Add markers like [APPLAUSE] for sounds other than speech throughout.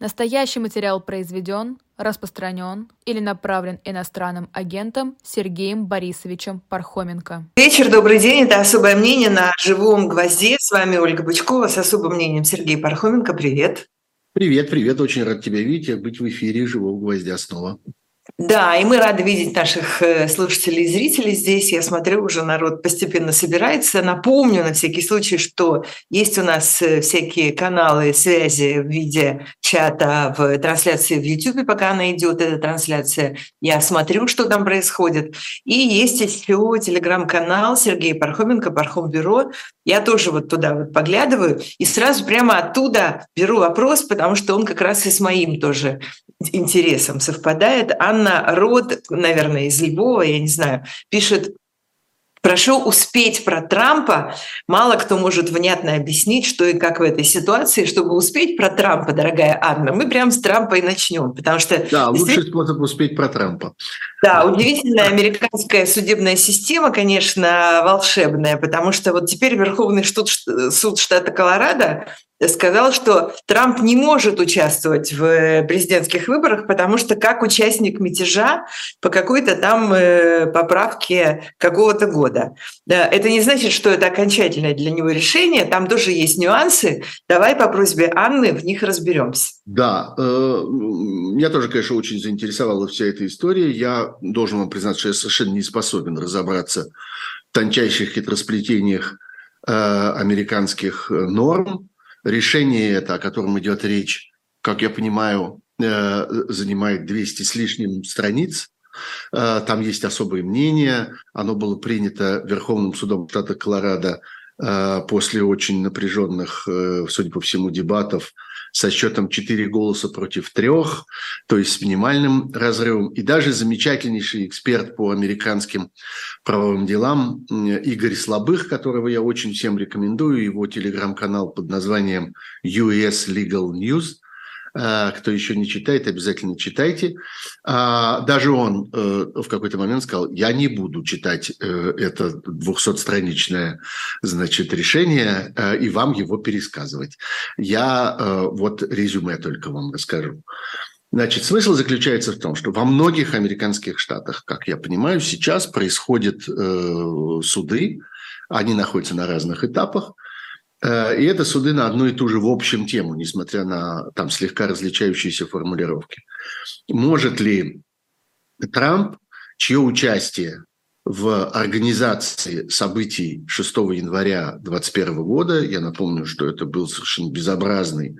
Настоящий материал произведен, распространен или направлен иностранным агентом Сергеем Борисовичем Пархоменко. Вечер, добрый день. Это «Особое мнение» на «Живом гвозде». С вами Ольга Бычкова с особым мнением Сергей Пархоменко. Привет. Привет, привет. Очень рад тебя видеть и быть в эфире «Живого гвоздя» снова. Да, и мы рады видеть наших э, слушателей и зрителей здесь. Я смотрю, уже народ постепенно собирается. Напомню на всякий случай, что есть у нас э, всякие каналы связи в виде чата в трансляции в YouTube, пока она идет, эта трансляция. Я смотрю, что там происходит. И есть еще телеграм-канал Сергея Пархоменко, Пархом Бюро. Я тоже вот туда вот поглядываю и сразу прямо оттуда беру вопрос, потому что он как раз и с моим тоже интересом совпадает. Анна Род, наверное, из Львова, я не знаю, пишет, Прошу успеть про Трампа. Мало кто может внятно объяснить, что и как в этой ситуации. Чтобы успеть про Трампа, дорогая Анна, мы прям с Трампа и начнем. Потому что да, лучший способ успеть про Трампа. Да, удивительная американская судебная система, конечно, волшебная, потому что вот теперь Верховный суд, суд штата Колорадо сказал, что Трамп не может участвовать в президентских выборах, потому что как участник мятежа по какой-то там э, поправке какого-то года. Это не значит, что это окончательное для него решение, там тоже есть нюансы. Давай по просьбе Анны в них разберемся. Да, э, меня тоже, конечно, очень заинтересовала вся эта история. Я должен вам признаться, что я совершенно не способен разобраться в тончайших хитросплетениях э, американских норм, решение это, о котором идет речь, как я понимаю, э, занимает 200 с лишним страниц. Э, там есть особое мнение. Оно было принято Верховным судом штата Колорадо э, после очень напряженных, судя по всему, дебатов со счетом 4 голоса против 3, то есть с минимальным разрывом. И даже замечательнейший эксперт по американским правовым делам Игорь Слабых, которого я очень всем рекомендую, его телеграм-канал под названием US Legal News – кто еще не читает, обязательно читайте. А, даже он э, в какой-то момент сказал, я не буду читать э, это 200-страничное значит, решение э, и вам его пересказывать. Я вот резюме только вам расскажу. Значит, смысл заключается в том, что во многих американских штатах, как я понимаю, сейчас происходят суды, они находятся на разных этапах, и это суды на одну и ту же в общем тему, несмотря на там слегка различающиеся формулировки. Может ли Трамп, чье участие в организации событий 6 января 2021 года, я напомню, что это был совершенно безобразный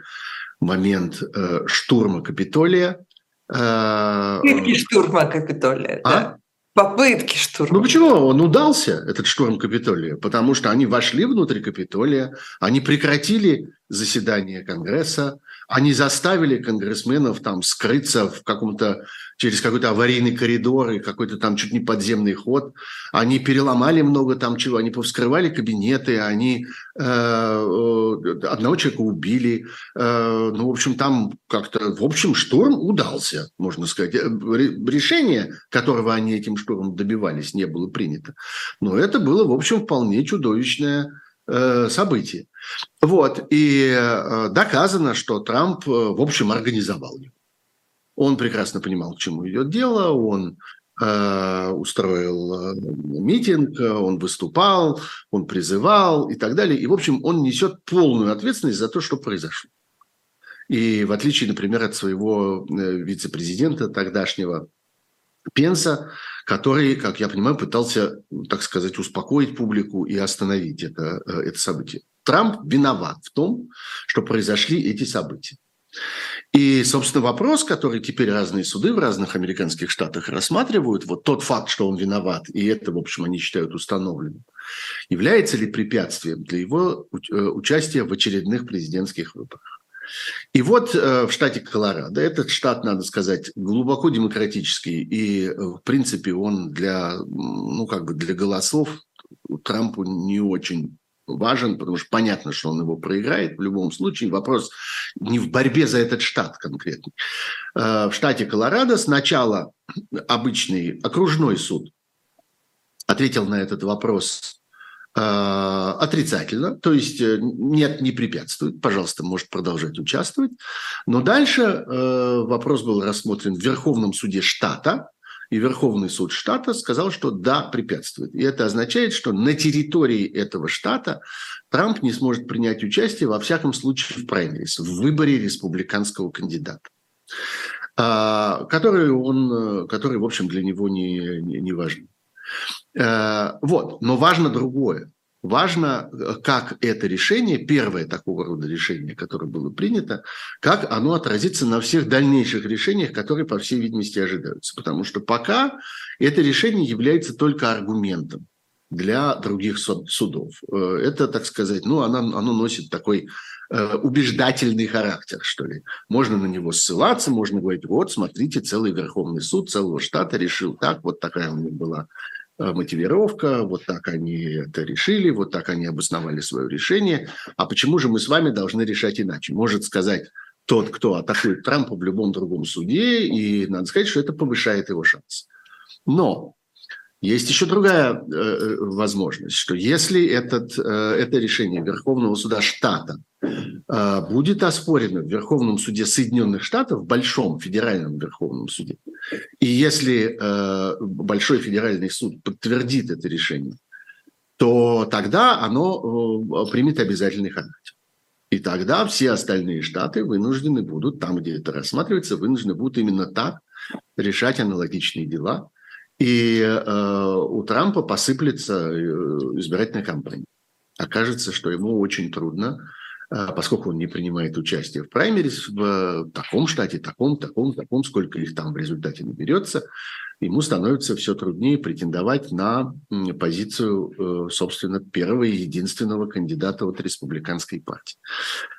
момент э, штурма Капитолия. Э, штурма Капитолия, а? да попытки штурма. Ну почему он удался, этот штурм Капитолия? Потому что они вошли внутрь Капитолия, они прекратили заседание Конгресса, они заставили конгрессменов там скрыться в каком-то через какой-то аварийный коридор и какой-то там чуть не подземный ход. Они переломали много там чего, они повскрывали кабинеты, они э, э, одного человека убили. Э, ну, в общем, там как-то, в общем, штурм удался, можно сказать. Э, решение, которого они этим штурмом добивались, не было принято. Но это было, в общем, вполне чудовищное э, событие. Вот, и э, доказано, что Трамп, э, в общем, организовал его. Он прекрасно понимал, к чему идет дело, он э, устроил митинг, он выступал, он призывал и так далее. И, в общем, он несет полную ответственность за то, что произошло. И в отличие, например, от своего вице-президента тогдашнего Пенса, который, как я понимаю, пытался, так сказать, успокоить публику и остановить это, э, это событие. Трамп виноват в том, что произошли эти события. И, собственно, вопрос, который теперь разные суды в разных американских штатах рассматривают, вот тот факт, что он виноват, и это, в общем, они считают установленным, является ли препятствием для его э, участия в очередных президентских выборах. И вот э, в штате Колорадо, этот штат, надо сказать, глубоко демократический, и, э, в принципе, он для, ну, как бы для голосов Трампу не очень важен, потому что понятно, что он его проиграет в любом случае. Вопрос не в борьбе за этот штат конкретно. Э, в штате Колорадо сначала обычный окружной суд ответил на этот вопрос отрицательно, то есть э, нет, не препятствует, пожалуйста, может продолжать участвовать. Но дальше э, вопрос был рассмотрен в Верховном суде штата, и Верховный суд штата сказал, что да, препятствует. И это означает, что на территории этого штата Трамп не сможет принять участие, во всяком случае, в праймерис, в выборе республиканского кандидата. А, который, он, который, в общем, для него не, не, не важен. Э, вот, но важно другое. Важно, как это решение, первое такого рода решение, которое было принято, как оно отразится на всех дальнейших решениях, которые, по всей видимости, ожидаются. Потому что пока это решение является только аргументом для других судов. Э, это, так сказать, ну, оно, оно носит такой э, убеждательный характер, что ли. Можно на него ссылаться, можно говорить, вот, смотрите, целый Верховный суд целого штата решил так, вот такая у них была э, мотивировка, вот так они это решили, вот так они обосновали свое решение. А почему же мы с вами должны решать иначе? Может сказать тот, кто атакует Трампа в любом другом суде, и надо сказать, что это повышает его шанс. Но есть еще другая э, э, возможность, что если этот, э, это решение Верховного суда штата э, будет оспорено в Верховном суде Соединенных Штатов, в Большом федеральном Верховном суде, и если э, Большой федеральный суд подтвердит это решение, то тогда оно э, примет обязательный характер. И тогда все остальные штаты вынуждены будут, там, где это рассматривается, вынуждены будут именно так решать аналогичные дела – и э, у Трампа посыплется э, избирательная кампания. Окажется, что ему очень трудно, э, поскольку он не принимает участие в праймерис в таком штате, таком, таком, таком, сколько их там в результате наберется, ему становится все труднее претендовать на позицию, э, собственно, первого и единственного кандидата от республиканской партии.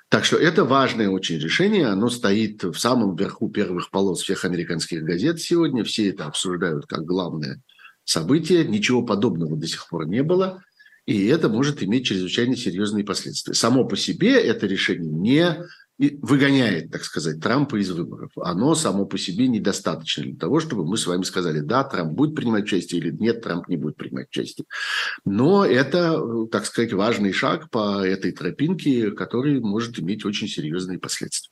Так что это важное очень решение. Оно стоит в самом верху первых полос всех американских газет сегодня. Все это обсуждают как главное событие. Ничего подобного до сих пор не было. И это может иметь чрезвычайно серьезные последствия. Само по себе это решение не выгоняет, так сказать, Трампа из выборов. Оно само по себе недостаточно для того, чтобы мы с вами сказали, да, Трамп будет принимать участие или нет, Трамп не будет принимать участие. Но это, так сказать, важный шаг по этой тропинке, который может иметь очень серьезные последствия.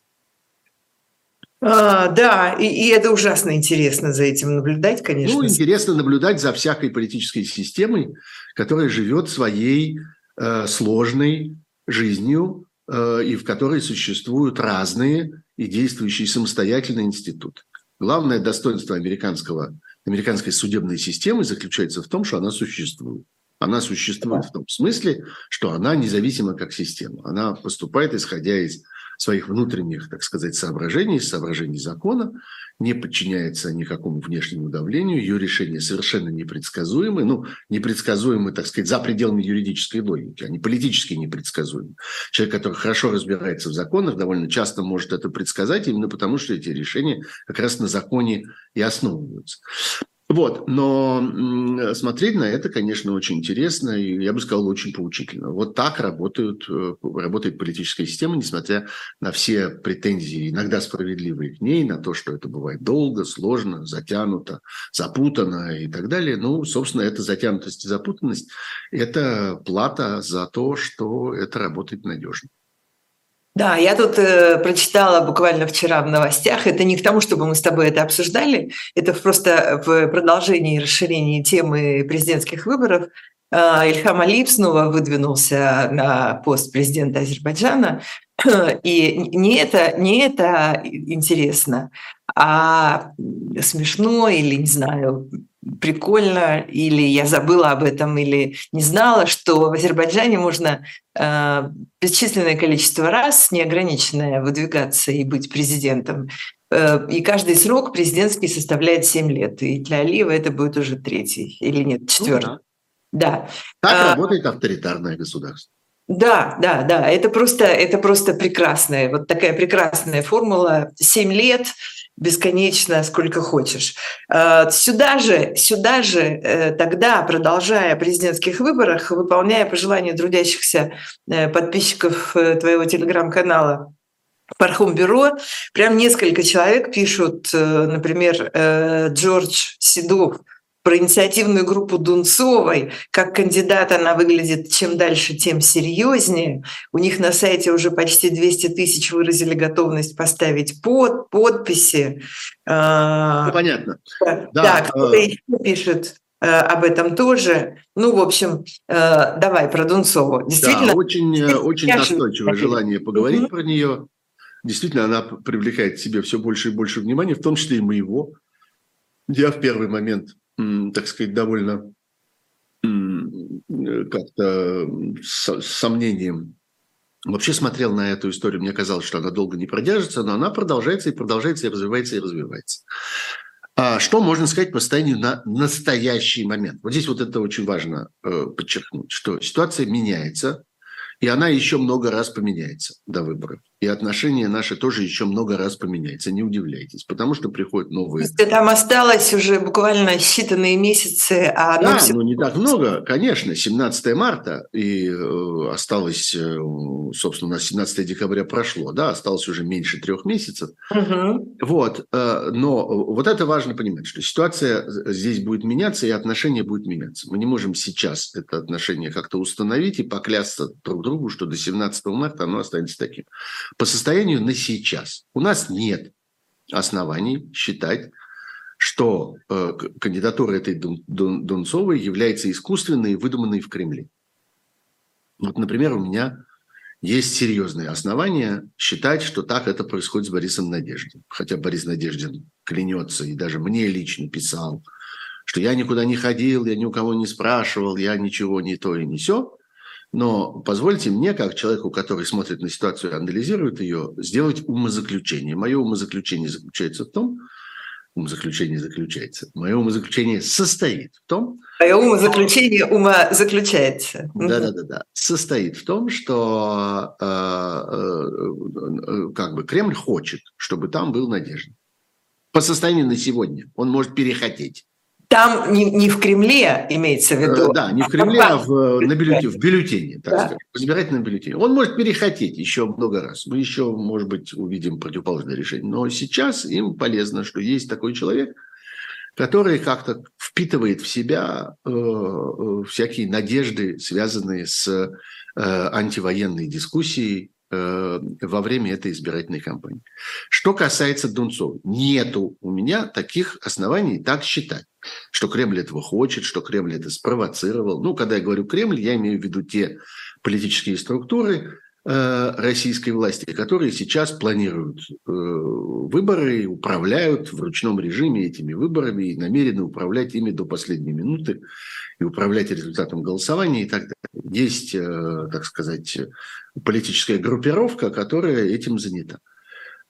А, да, и, и это ужасно интересно за этим наблюдать, конечно. Ну, интересно наблюдать за всякой политической системой, которая живет своей э, сложной жизнью, Э, и в которой существуют разные и действующие самостоятельные институты. Главное достоинство американского, американской судебной системы заключается в том, что она существует. Она существует в том смысле, что она независима как система. Она поступает, исходя из своих внутренних, так сказать, соображений, соображений закона, не подчиняется никакому внешнему давлению, ее решения совершенно непредсказуемы, ну, непредсказуемы, так сказать, за пределами юридической логики, они политически непредсказуемы. Человек, который хорошо разбирается в законах, довольно часто может это предсказать, именно потому что эти решения как раз на законе и основываются. Вот, но смотреть на это, конечно, очень интересно и, я бы сказал, очень поучительно. Вот так работают, э, работает политическая система, несмотря на все претензии, иногда справедливые к ней, на то, что это бывает долго, сложно, затянуто, запутано и так далее. Ну, собственно, эта затянутость и запутанность – это плата за то, что это работает надежно. Да, я тут э, прочитала буквально вчера в новостях. Это не к тому, чтобы мы с тобой это обсуждали. Это просто в продолжении и расширении темы президентских выборов. Э, Ильхам Алиев снова выдвинулся на пост президента Азербайджана. [CLEARS THROAT] И не это, не это интересно, а смешно или, не знаю, прикольно, или я забыла об этом, или не знала, что в Азербайджане можно э, бесчисленное количество раз, неограниченное, выдвигаться и быть президентом. Э, и каждый срок президентский составляет 7 лет. И для Алиева это будет уже третий, или нет, четвертый. Ну, да. да. Так а, работает авторитарное государство. Да, да, да, это просто, это просто прекрасная, вот такая прекрасная формула. Семь лет, бесконечно, сколько хочешь. А, сюда же, сюда же э, тогда, продолжая президентских выборах, выполняя пожелания трудящихся э, подписчиков э, твоего телеграм-канала, Пархом Бюро, прям несколько человек пишут, например, Джордж Седов, про инициативную группу Дунцовой. Как кандидат она выглядит чем дальше, тем серьезнее. У них на сайте уже почти 200 тысяч выразили готовность поставить под, подписи. А, ну, понятно. Да, да кто-то э... еще пишет э, об этом тоже. Ну, в общем, э, давай про Дунцову. Действительно, да, очень, очень настойчивое желание поговорить mm-hmm. про нее. Действительно, она привлекает к себе все больше и больше внимания, в том числе и моего. Я в первый момент так сказать, довольно как-то с сомнением вообще смотрел на эту историю. Мне казалось, что она долго не продержится, но она продолжается и продолжается, и развивается, и развивается. А что можно сказать по состоянию на настоящий момент? Вот здесь вот это очень важно э, подчеркнуть, что ситуация меняется, и она еще много раз поменяется до выборов и отношения наши тоже еще много раз поменяются. Не удивляйтесь, потому что приходят новые... То есть там осталось уже буквально считанные месяцы, а... Да, все... ну не так много, конечно. 17 марта, и э, осталось, э, собственно, у нас 17 декабря прошло, да, осталось уже меньше трех месяцев. Угу. Вот, э, но вот это важно понимать, что ситуация здесь будет меняться, и отношения будут меняться. Мы не можем сейчас это отношение как-то установить и поклясться друг другу, что до 17 марта оно останется таким по состоянию на сейчас у нас нет оснований считать, что э, кандидатура этой Дун, Дун, Дунцовой является искусственной и выдуманной в Кремле. Вот, например, у меня есть серьезные основания считать, что так это происходит с Борисом Надеждин. Хотя Борис Надеждин клянется и даже мне лично писал, что я никуда не ходил, я ни у кого не спрашивал, я ничего не то и не все. Но позвольте мне, как человеку, который смотрит на ситуацию и анализирует ее, сделать умозаключение. Мое умозаключение заключается в том, умозаключение заключается, мое умозаключение состоит в том... Мое умозаключение ума заключается. Да-да-да. Состоит в том, что э, э, как бы Кремль хочет, чтобы там был Надежда. По состоянию на сегодня. Он может перехотеть. Там не, не в Кремле имеется в виду. Э, да, не в Кремле, а в, на бюллетене, в бюллетене, так да. сказать, в избирательном бюллетене. Он может перехотеть еще много раз. Мы еще, может быть, увидим противоположное решение. Но сейчас им полезно, что есть такой человек, который как-то впитывает в себя э, э всякие надежды, связанные с э, антивоенной дискуссией, Э, во время этой избирательной кампании. Что касается Дунцова, нету у меня таких оснований так считать, что Кремль этого хочет, что Кремль это спровоцировал. Ну, когда я говорю Кремль, я имею в виду те политические структуры, Э, российской власти, которые сейчас планируют э, выборы, управляют в ручном режиме этими выборами и намерены управлять ими до последней минуты и управлять результатом голосования и так далее. Есть, э, так сказать, политическая группировка, которая этим занята.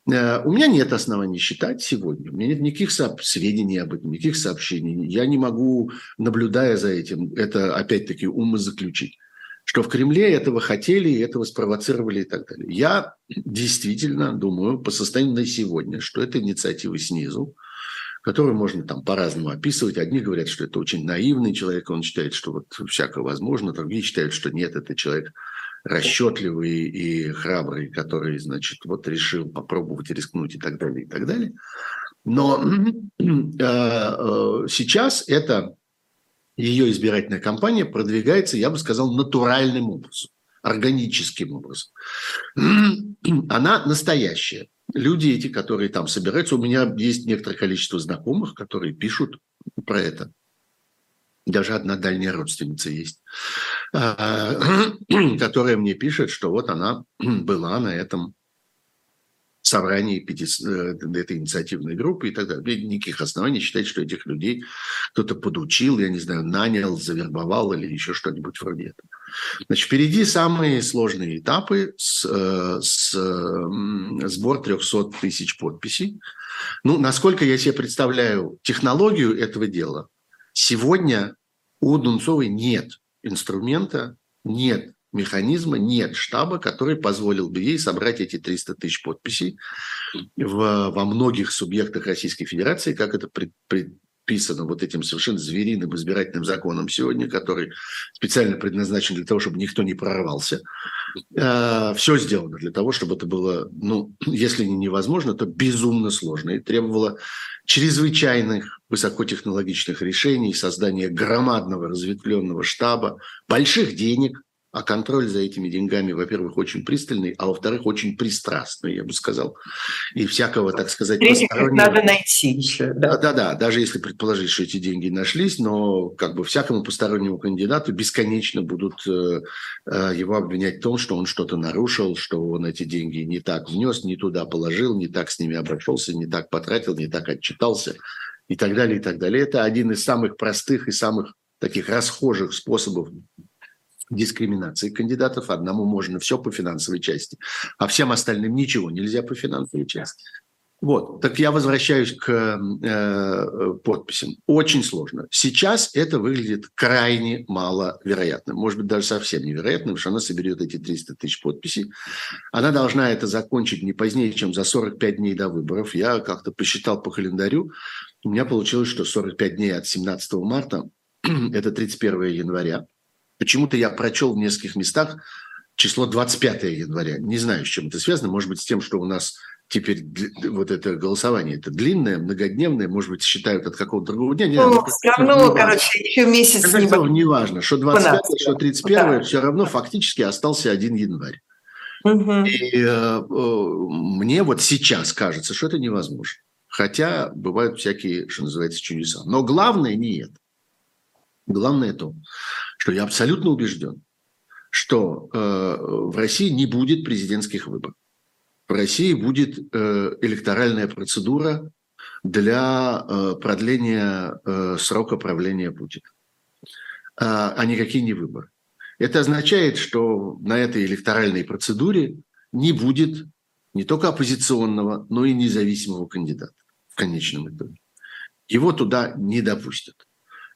У меня нет оснований считать сегодня, у меня нет никаких сведений об этом, никаких сообщений. Я не могу, наблюдая за этим, это опять-таки умозаключить что в Кремле этого хотели, этого спровоцировали и так далее. Я действительно думаю по состоянию на сегодня, что это инициатива снизу, которую можно там по-разному описывать. Одни говорят, что это очень наивный человек, он считает, что вот всякое возможно, другие считают, что нет, это человек расчетливый и храбрый, который, значит, вот решил попробовать рискнуть и так далее, и так далее. Но э, [CLEARS THROAT] э, сейчас это ее избирательная кампания продвигается, я бы сказал, натуральным образом, органическим образом. [CLEARS THROAT] Она настоящая. Люди эти, которые там собираются, у меня есть некоторое количество знакомых, которые пишут про это. Даже одна дальняя родственница есть, а, [CLEARS THROAT] которая мне пишет, что вот она [CLEARS THROAT] была на этом собрании э, этой инициативной группы и так далее. Никаких оснований считать, что этих людей кто-то подучил, я не знаю, нанял, завербовал или еще что-нибудь вроде этого. Значит, впереди самые сложные этапы с, э, с сбор 300 тысяч подписей. Ну, насколько я себе представляю технологию этого дела, сегодня у Дунцовой нет инструмента, нет механизма, нет штаба, который позволил бы ей собрать эти 300 тысяч подписей в, во многих субъектах Российской Федерации, как это пред, предписано вот этим совершенно звериным избирательным законом сегодня, который специально предназначен для того, чтобы никто не прорвался. Э, все сделано для того, чтобы это было, ну, [CLEARS THROAT] если не невозможно, то безумно сложно. И требовало чрезвычайных высокотехнологичных решений, создания громадного разветвленного штаба, больших денег, а контроль за этими деньгами, во-первых, очень пристальный, а во-вторых, очень пристрастный, я бы сказал. И всякого, так сказать, постороннего... надо найти еще. Да? да, да, даже если предположить, что эти деньги нашлись, но как бы всякому постороннему кандидату бесконечно будут э, э, его обвинять в том, что он что-то нарушил, что он эти деньги не так внес, не туда положил, не так с ними обращался, не так потратил, не так отчитался и так далее, и так далее. Это один из самых простых и самых таких расхожих способов дискриминации кандидатов. Одному можно все по финансовой части, а всем остальным ничего нельзя по финансовой части. Вот, так я возвращаюсь к э, подписям. Очень сложно. Сейчас это выглядит крайне маловероятным. Может быть, даже совсем невероятным, что она соберет эти 300 тысяч подписей. Она должна это закончить не позднее, чем за 45 дней до выборов. Я как-то посчитал по календарю. У меня получилось, что 45 дней от 17 марта [CLEARS THROAT] – это 31 января. Почему-то я прочел в нескольких местах число 25 января. Не знаю, с чем это связано. Может быть, с тем, что у нас теперь вот это голосование это длинное, многодневное, может быть, считают от какого-то другого дня. Не, ну, все равно, короче, еще месяц. Не, не важно, что 25 что 31 да. все равно фактически остался один январь. Угу. И э, э, мне вот сейчас кажется, что это невозможно. Хотя бывают всякие, что называется, чудеса. Но главное не это. Главное то, что я абсолютно убежден, что э, в России не будет президентских выборов. В России будет э, электоральная процедура для э, продления срока правления Путина, а, а никакие не выборы. Это означает, что на этой электоральной процедуре не будет не только оппозиционного, но и независимого кандидата в конечном итоге. Его туда не допустят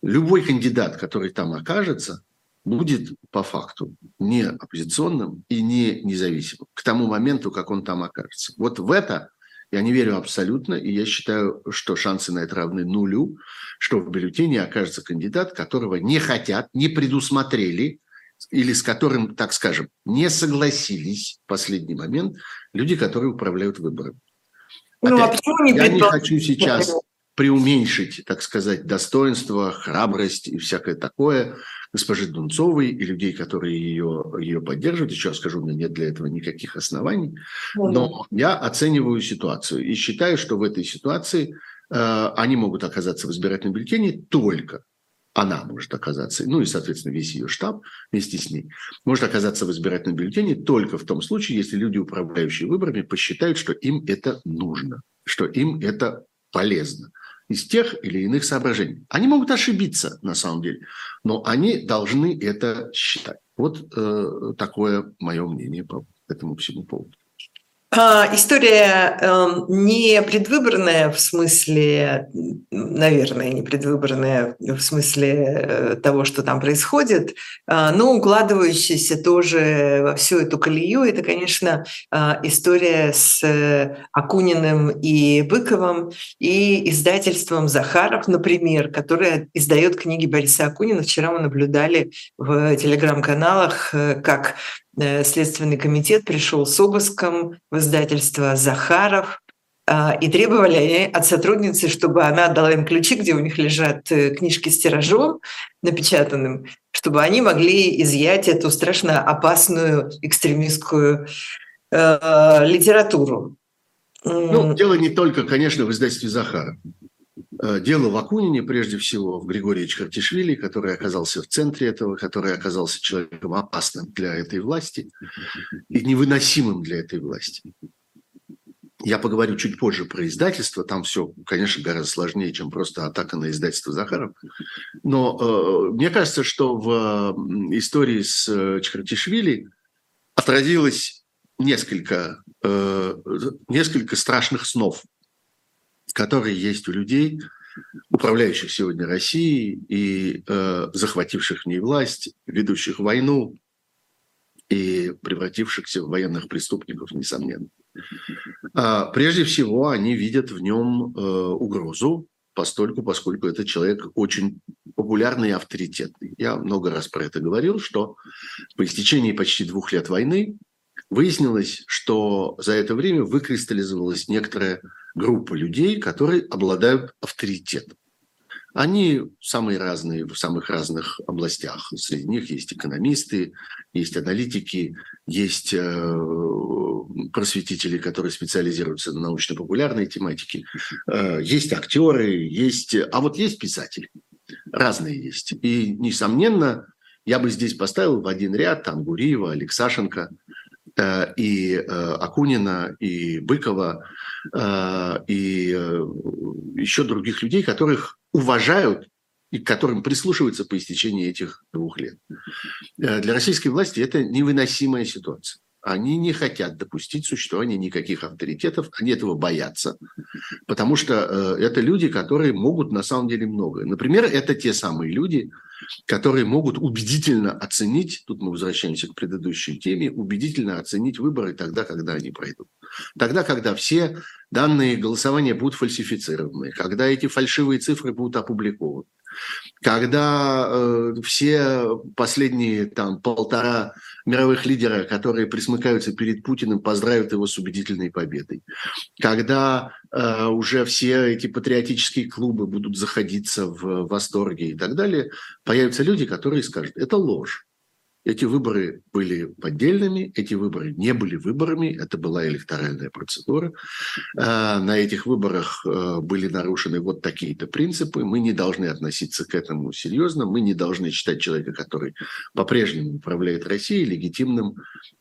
любой кандидат, который там окажется, будет по факту не оппозиционным и не независимым к тому моменту, как он там окажется. Вот в это я не верю абсолютно, и я считаю, что шансы на это равны нулю, что в бюллетене окажется кандидат, которого не хотят, не предусмотрели, или с которым, так скажем, не согласились в последний момент люди, которые управляют выборами. Ну, а Опять, а почему не я не хочу сейчас преуменьшить, так сказать, достоинство, храбрость и всякое такое госпожи Дунцовой и людей, которые ее, ее поддерживают. Еще раз скажу, у меня нет для этого никаких оснований. Но я оцениваю ситуацию и считаю, что в этой ситуации э, они могут оказаться в избирательном бюллетене только она может оказаться, ну и, соответственно, весь ее штаб вместе с ней, может оказаться в избирательном бюллетене только в том случае, если люди, управляющие выборами, посчитают, что им это нужно, что им это полезно из тех или иных соображений. Они могут ошибиться, на самом деле, но они должны это считать. Вот э, такое мое мнение по этому всему поводу. А, история э, не предвыборная в смысле, наверное, не предвыборная в смысле э, того, что там происходит, э, но укладывающаяся тоже во всю эту колею. Это, конечно, э, история с Акуниным и Быковым и издательством Захаров, например, которое издает книги Бориса Акунина. Вчера мы наблюдали в телеграм-каналах, как Э, Следственный комитет пришел с обыском в издательство «Захаров», а, и требовали они от сотрудницы, чтобы она дала им ключи, где у них лежат э, книжки с тиражом напечатанным, чтобы они могли изъять эту страшно опасную экстремистскую э, литературу. Ну, дело не только, конечно, в издательстве Захаров. Э, дело в Акунине, прежде всего, в Григории Чхартишвили, который оказался в центре этого, который оказался человеком опасным для этой власти и невыносимым для этой власти. Я поговорю чуть позже про издательство. Там все, конечно, гораздо сложнее, чем просто атака на издательство Захаров. Но э, мне кажется, что в истории с э, Чхартишвили отразилось несколько, э, несколько страшных снов которые есть у людей, управляющих сегодня Россией и э, захвативших в ней власть, ведущих войну и превратившихся в военных преступников, несомненно. А, прежде всего, они видят в нем э, угрозу, постольку, поскольку это человек очень популярный и авторитетный. Я много раз про это говорил, что по истечении почти двух лет войны выяснилось, что за это время выкристаллизовалась некоторая группа людей, которые обладают авторитетом. Они самые разные в самых разных областях. Среди них есть экономисты, есть аналитики, есть э, просветители, которые специализируются на научно-популярной тематике, э, есть актеры, есть... А вот есть писатели. Разные есть. И, несомненно, я бы здесь поставил в один ряд там Гуриева, Алексашенко, и Акунина, и Быкова, и еще других людей, которых уважают и к которым прислушиваются по истечении этих двух лет. Э, для российской власти это невыносимая ситуация. Они не хотят допустить существования никаких авторитетов, они этого боятся, потому что э, это люди, которые могут на самом деле многое. Например, это те самые люди, которые могут убедительно оценить, тут мы возвращаемся к предыдущей теме, убедительно оценить выборы тогда, когда они пройдут. Тогда, когда все данные голосования будут фальсифицированы, когда эти фальшивые цифры будут опубликованы, когда э, все последние там полтора мировых лидера, которые присмыкаются перед Путиным, поздравят его с убедительной победой, когда э, уже все эти патриотические клубы будут заходиться в восторге и так далее, появятся люди, которые скажут, это ложь. Эти выборы были поддельными, эти выборы не были выборами, это была электоральная процедура. А, на этих выборах э, были нарушены вот такие-то принципы. Мы не должны относиться к этому серьезно, мы не должны считать человека, который по-прежнему управляет Россией, легитимным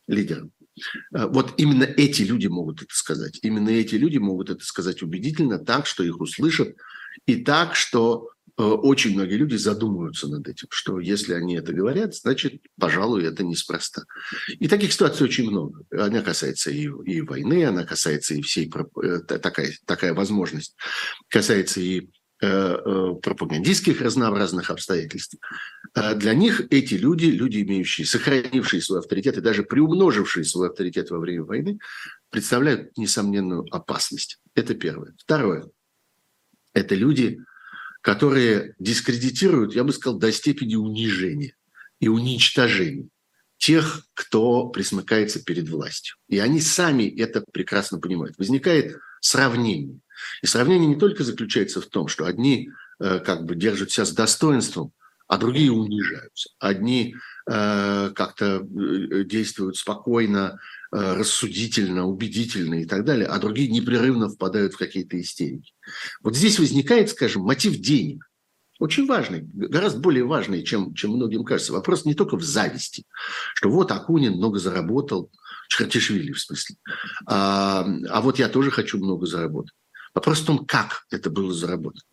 лидером. А, вот именно эти люди могут это сказать. Именно эти люди могут это сказать убедительно, так, что их услышат, и так, что очень многие люди задумываются над этим, что если они это говорят, значит, пожалуй, это неспроста. И таких ситуаций очень много. Она касается и, и войны, она касается и всей э, такая, такая возможность, касается и э, пропагандистских разнообразных обстоятельств. Для них эти люди, люди, имеющие, сохранившие свой авторитет и даже приумножившие свой авторитет во время войны, представляют несомненную опасность. Это первое. Второе. Это люди, которые дискредитируют, я бы сказал, до степени унижения и уничтожения тех, кто присмыкается перед властью. И они сами это прекрасно понимают. Возникает сравнение. И сравнение не только заключается в том, что одни э, как бы держат себя с достоинством, а другие унижаются. Одни как-то э, действуют спокойно, Э, рассудительно, убедительно и так далее, а другие непрерывно впадают в какие-то истерики. Вот здесь возникает, скажем, мотив денег. Очень важный, гораздо более важный, чем, чем многим кажется. Вопрос не только в зависти, что вот Акунин много заработал, Чхартишвили в смысле, а, а вот я тоже хочу много заработать. Вопрос в том, как это было заработано.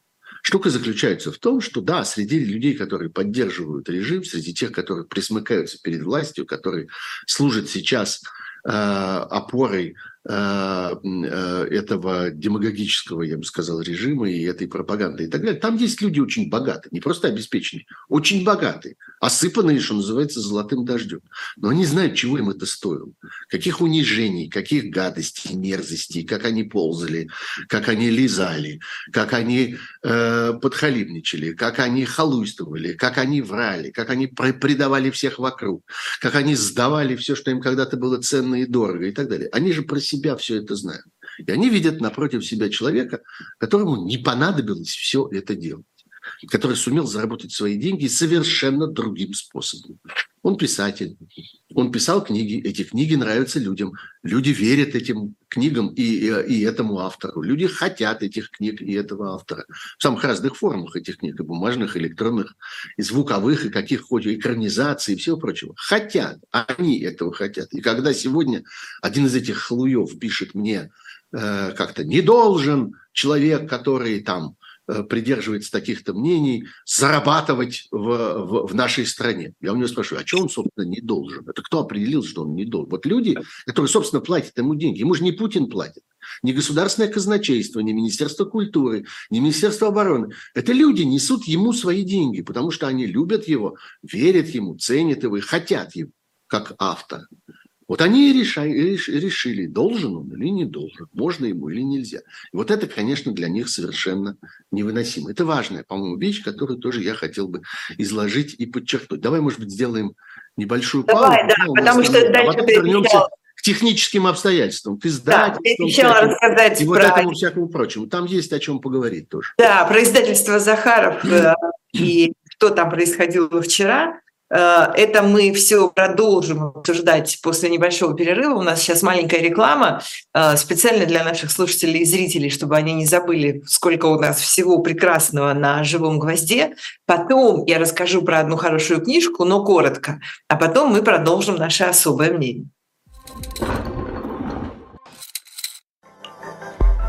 Штука заключается в том, что да, среди людей, которые поддерживают режим, среди тех, которые присмыкаются перед властью, которые служат сейчас Э, опорой этого демагогического, я бы сказал, режима и этой пропаганды и так далее. Там есть люди очень богатые, не просто обеспеченные, очень богатые, осыпанные, что называется, золотым дождем. Но они знают, чего им это стоило. Каких унижений, каких гадостей, мерзостей, как они ползали, как они лизали, как они э, подхалимничали, как они халуйствовали, как они врали, как они предавали всех вокруг, как они сдавали все, что им когда-то было ценно и дорого и так далее. Они же про себя все это знают. И они видят напротив себя человека, которому не понадобилось все это делать который сумел заработать свои деньги совершенно другим способом. Он писатель, он писал книги, эти книги нравятся людям, люди верят этим книгам и, и, и этому автору, люди хотят этих книг и этого автора в самых разных формах этих книг, и бумажных, электронных, и звуковых, и каких хоть экранизаций и всего прочего. Хотят, они этого хотят. И когда сегодня один из этих хлуев пишет мне э, как-то «не должен человек, который там придерживается таких-то мнений, зарабатывать в, в, в нашей стране. Я у него спрашиваю, а что он, собственно, не должен? Это кто определил, что он не должен? Вот люди, которые, собственно, платят ему деньги. Ему же не Путин платит, не государственное казначейство, не Министерство культуры, не Министерство обороны. Это люди несут ему свои деньги, потому что они любят его, верят ему, ценят его и хотят его как автора. Вот они решали, решили, должен он или не должен, можно ему или нельзя. И вот это, конечно, для них совершенно невыносимо. Это важная, по-моему, вещь, которую тоже я хотел бы изложить и подчеркнуть. Давай, может быть, сделаем небольшую Давай, паузу. Да, потому что а дальше ты вернемся к техническим обстоятельствам, к издательству. Да, обещала рассказать и про... вот этому всякому прочему. Там есть о чем поговорить тоже. Да, про издательство Захаров [CLEARS THROAT] э, и что там происходило вчера. Э, это мы все продолжим обсуждать после небольшого перерыва. У нас сейчас маленькая реклама э, специально для наших слушателей и зрителей, чтобы они не забыли, сколько у нас всего прекрасного на живом гвозде. Потом я расскажу про одну хорошую книжку, но коротко. А потом мы продолжим наше особое мнение.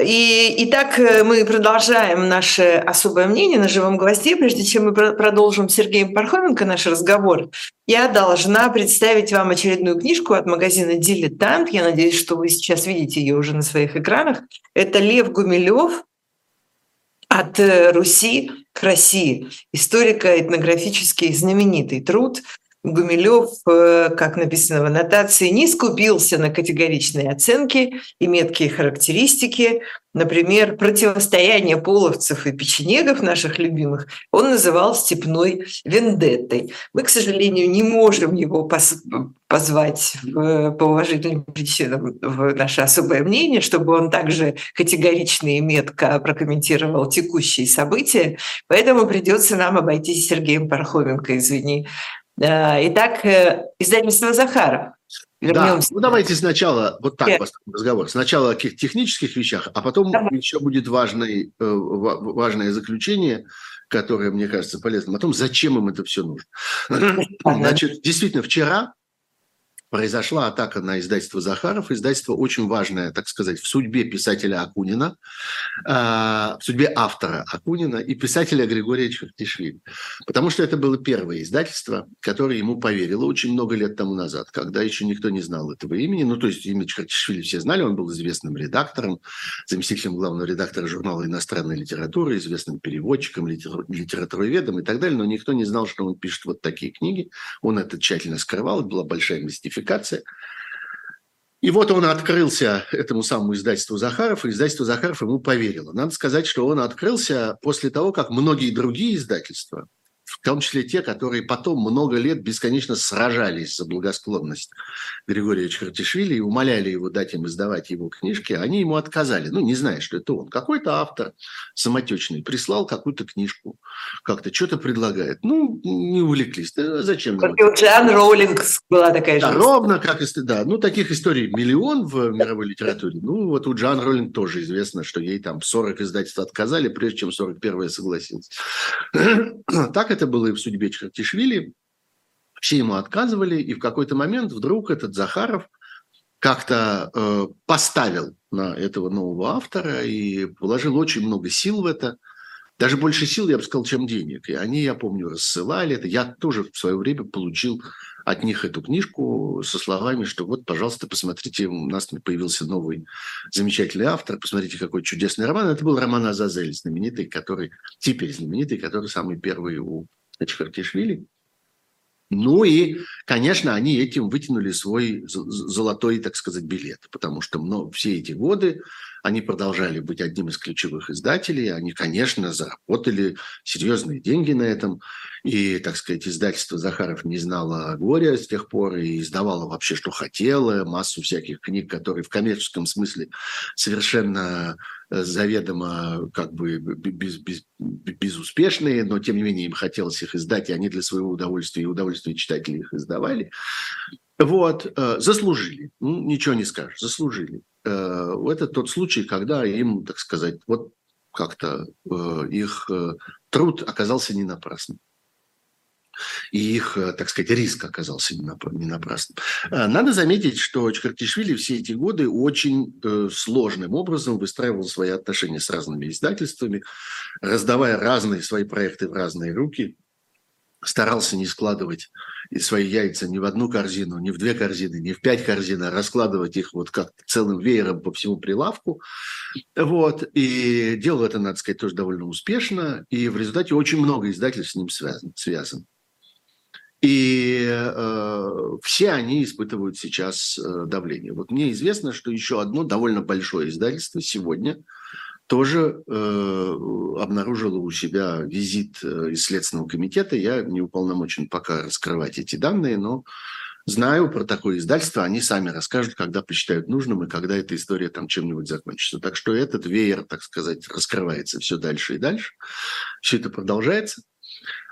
И, итак, э, мы продолжаем наше особое мнение на живом гвозде. Прежде чем мы продолжим с Сергеем Пархоменко наш разговор, я должна представить вам очередную книжку от магазина «Дилетант». Я надеюсь, что вы сейчас видите ее уже на своих экранах. Это Лев Гумилев «От э, Руси к России». Историко-этнографический знаменитый труд – Гумилев, э, как написано в аннотации, не скупился на категоричные оценки и меткие характеристики. Например, противостояние половцев и печенегов, наших любимых, он называл степной вендеттой. Мы, к сожалению, не можем его позвать в, по уважительным причинам в наше особое мнение, чтобы он также категорично и метко прокомментировал текущие события. Поэтому придется нам обойтись Сергеем Пархоменко, извини, Итак, э, издательство «Захаров». Вернемся. Да, ну давайте сначала вот так yeah. разговор. Сначала о каких технических вещах, а потом Давай. еще будет важный, э, важное заключение, которое, мне кажется, полезным о том, зачем им это все нужно. Значит, действительно, вчера произошла атака на издательство Захаров. Издательство очень важное, так сказать, в судьбе писателя Акунина, э, в судьбе автора Акунина и писателя Григория Чертишвили. Потому что это было первое издательство, которое ему поверило очень много лет тому назад, когда еще никто не знал этого имени. Ну, то есть имя Чертишвили все знали, он был известным редактором, заместителем главного редактора журнала иностранной литературы, известным переводчиком, литературоведом и так далее, но никто не знал, что он пишет вот такие книги. Он это тщательно скрывал, была большая мистификация фальсификация. И вот он открылся этому самому издательству Захаров, и издательство Захаров ему поверило. Надо сказать, что он открылся после того, как многие другие издательства в том числе те, которые потом много лет бесконечно сражались за благосклонность Григория Чертишвили и умоляли его дать им издавать его книжки, они ему отказали. Ну, не зная, что это он. Какой-то автор самотечный прислал какую-то книжку, как-то что-то предлагает. Ну, не увлеклись. Да, зачем? Как у Джан Роулинг была такая да, же. Ровно как, да. Ну, таких историй миллион в мировой литературе. Ну, вот у Джан Роулинг тоже известно, что ей там 40 издательств отказали, прежде чем 41-е согласилась. [CLEARS THROAT] Так это было и в судьбе Чхартишвили. Все ему отказывали, и в какой-то момент вдруг этот Захаров как-то э, поставил на этого нового автора и вложил очень много сил в это. Даже больше сил, я бы сказал, чем денег. И они, я помню, рассылали это. Я тоже в свое время получил от них эту книжку со словами, что вот, пожалуйста, посмотрите, у нас появился новый замечательный автор, посмотрите, какой чудесный роман. Это был роман Азазель, знаменитый, который, теперь знаменитый, который самый первый у Чхартишвили. Ну и, конечно, они этим вытянули свой золотой, так сказать, билет, потому что все эти годы Они продолжали быть одним из ключевых издателей. Они, конечно, заработали серьезные деньги на этом. И, так сказать, издательство Захаров не знало горя с тех пор и издавало вообще, что хотело. Массу всяких книг, которые в коммерческом смысле совершенно э, заведомо как бы без, без, безуспешные, но тем не менее им хотелось их издать, и они для своего удовольствия и удовольствия читателей их издавали. Вот, э, заслужили. Ну, ничего не скажешь, заслужили. Э, это тот случай, когда им, так сказать, вот как-то э, их труд оказался не напрасным. И их, так сказать, риск оказался не напрасным. Надо заметить, что Чкартишвили все эти годы очень сложным образом выстраивал свои отношения с разными издательствами, раздавая разные свои проекты в разные руки – старался не складывать свои яйца ни в одну корзину, ни в две корзины, ни в пять корзин, а раскладывать их вот как целым веером по всему прилавку. Вот. И делал это, надо сказать, тоже довольно успешно. И в результате очень много издательств с ним связан. связан. И э, все они испытывают сейчас э, давление. Вот мне известно, что еще одно довольно большое издательство сегодня – тоже э, обнаружила у себя визит э, из Следственного комитета. Я не уполномочен пока раскрывать эти данные, но знаю про такое издательство. Они сами расскажут, когда посчитают нужным и когда эта история там чем-нибудь закончится. Так что этот веер, так сказать, раскрывается все дальше и дальше. Все это продолжается.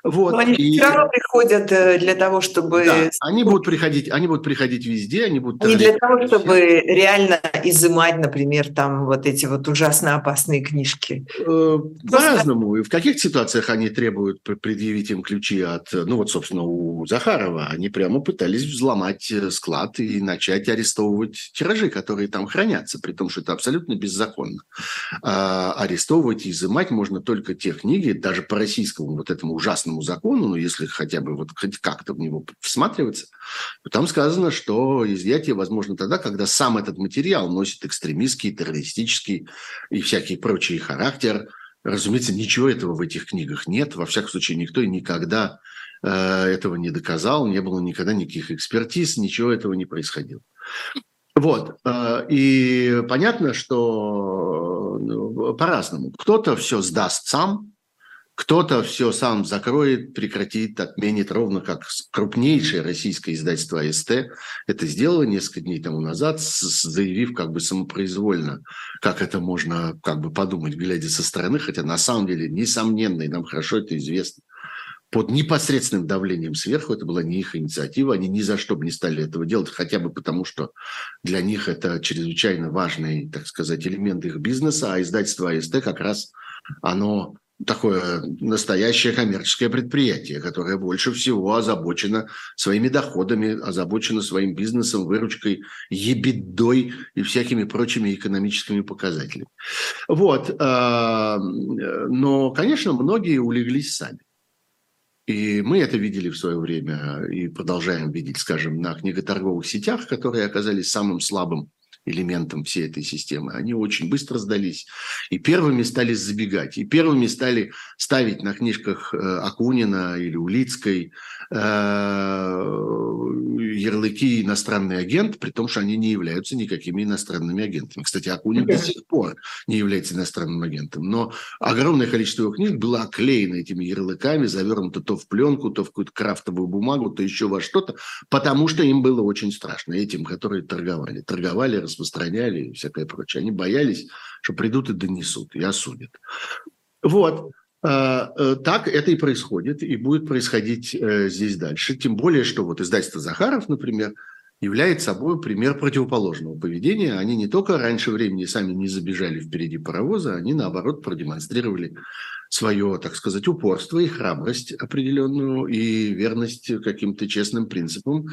Вот. Но они и... все равно приходят э, для того, чтобы... Да, они будут приходить, они будут приходить везде, они будут... Не для того, чтобы реально изымать, например, там вот эти вот ужасно опасные книжки. Э, по-разному. И в каких ситуациях они требуют предъявить им ключи от... Ну вот, собственно, у Захарова они прямо пытались взломать э, склад и начать арестовывать тиражи, которые там хранятся, при том, что это абсолютно беззаконно. А арестовывать и изымать можно только те книги, даже по российскому вот этому ужасному федеральному закону, ну, если хотя бы вот хоть как-то в него всматриваться, то там сказано, что изъятие возможно тогда, когда сам этот материал носит экстремистский, террористический и всякий прочий характер. Разумеется, ничего этого в этих книгах нет. Во всяком случае, никто и никогда э, этого не доказал, не было никогда никаких экспертиз, ничего этого не происходило. Вот. Э, и понятно, что ну, по-разному. Кто-то все сдаст сам, кто-то все сам закроет, прекратит, отменит, ровно как крупнейшее российское издательство АСТ это сделало несколько дней тому назад, заявив как бы самопроизвольно, как это можно как бы подумать, глядя со стороны, хотя на самом деле, несомненно, и нам хорошо это известно, под непосредственным давлением сверху, это была не их инициатива, они ни за что бы не стали этого делать, хотя бы потому, что для них это чрезвычайно важный, так сказать, элемент их бизнеса, а издательство АСТ как раз оно такое настоящее коммерческое предприятие, которое больше всего озабочено своими доходами, озабочено своим бизнесом, выручкой, ебедой и всякими прочими экономическими показателями. Вот. А, но, конечно, многие улеглись сами. И мы это видели в свое время и продолжаем видеть, скажем, на книготорговых сетях, которые оказались самым слабым элементом всей этой системы, они очень быстро сдались. И первыми стали забегать. И первыми стали ставить на книжках э, Акунина или Улицкой э, ярлыки «иностранный агент», при том, что они не являются никакими иностранными агентами. Кстати, Акунин до сих пор не является иностранным агентом. Но огромное количество его книг было оклеено этими ярлыками, завернуто то в пленку, то в какую-то крафтовую бумагу, то еще во что-то, потому что им было очень страшно, этим, которые торговали. Торговали, распространяли и всякое прочее. Они боялись, что придут и донесут, и осудят. Вот. А, э, так это и происходит, и будет происходить э, здесь дальше. Тем более, что вот издательство «Захаров», например, является собой пример противоположного поведения. Они не только раньше времени сами не забежали впереди паровоза, они, наоборот, продемонстрировали свое, так сказать, упорство и храбрость определенную, и верность каким-то честным принципам,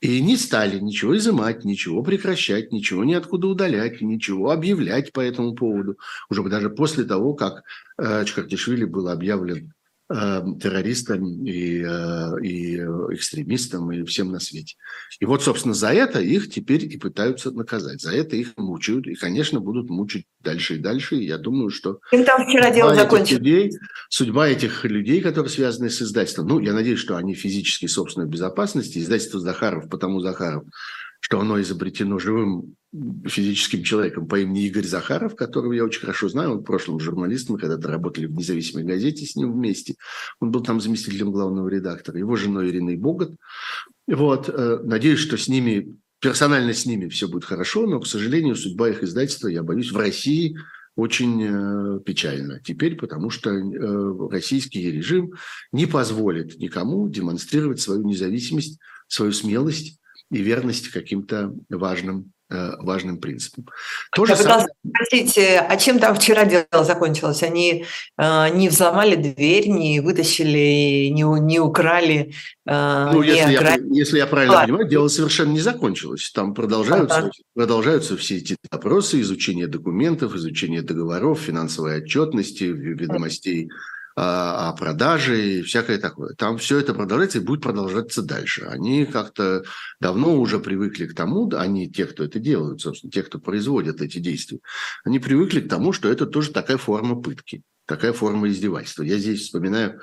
и не стали ничего изымать, ничего прекращать, ничего ниоткуда удалять, ничего объявлять по этому поводу. Уже даже после того, как э, Чкартишвили был объявлен террористам и, э, и экстремистам и всем на свете. И вот, собственно, за это их теперь и пытаются наказать. За это их мучают. И, конечно, будут мучить дальше и дальше. И я думаю, что Им там вчера дело закончилось. Людей, судьба этих людей, которые связаны с издательством, ну, я надеюсь, что они физически собственной безопасности, издательство Захаров, потому Захаров, что оно изобретено живым физическим человеком по имени Игорь Захаров, которого я очень хорошо знаю. Он в прошлом журналист, мы когда-то работали в независимой газете с ним вместе. Он был там заместителем главного редактора. Его женой Ириной Богат. Вот. Э, надеюсь, что с ними, персонально с ними все будет хорошо, но, к сожалению, судьба их издательства, я боюсь, в России очень э, печально теперь, потому что э, российский режим не позволит никому демонстрировать свою независимость, свою смелость и верность каким-то важным Э, важным принципом. То Я самое... спросить, э, а чем там вчера дело закончилось? Они э, не взломали дверь, не вытащили, не, не украли, э, ну, не если, я, если я правильно Ладно. понимаю, дело совершенно не закончилось. Там продолжаются, ага. продолжаются все эти опросы, изучение документов, изучение договоров, финансовой отчетности, ведомостей о продаже и всякое такое. Там все это продолжается и будет продолжаться дальше. Они как-то давно уже привыкли к тому, они, те, кто это делают, собственно, те, кто производят эти действия, они привыкли к тому, что это тоже такая форма пытки, такая форма издевательства. Я здесь вспоминаю,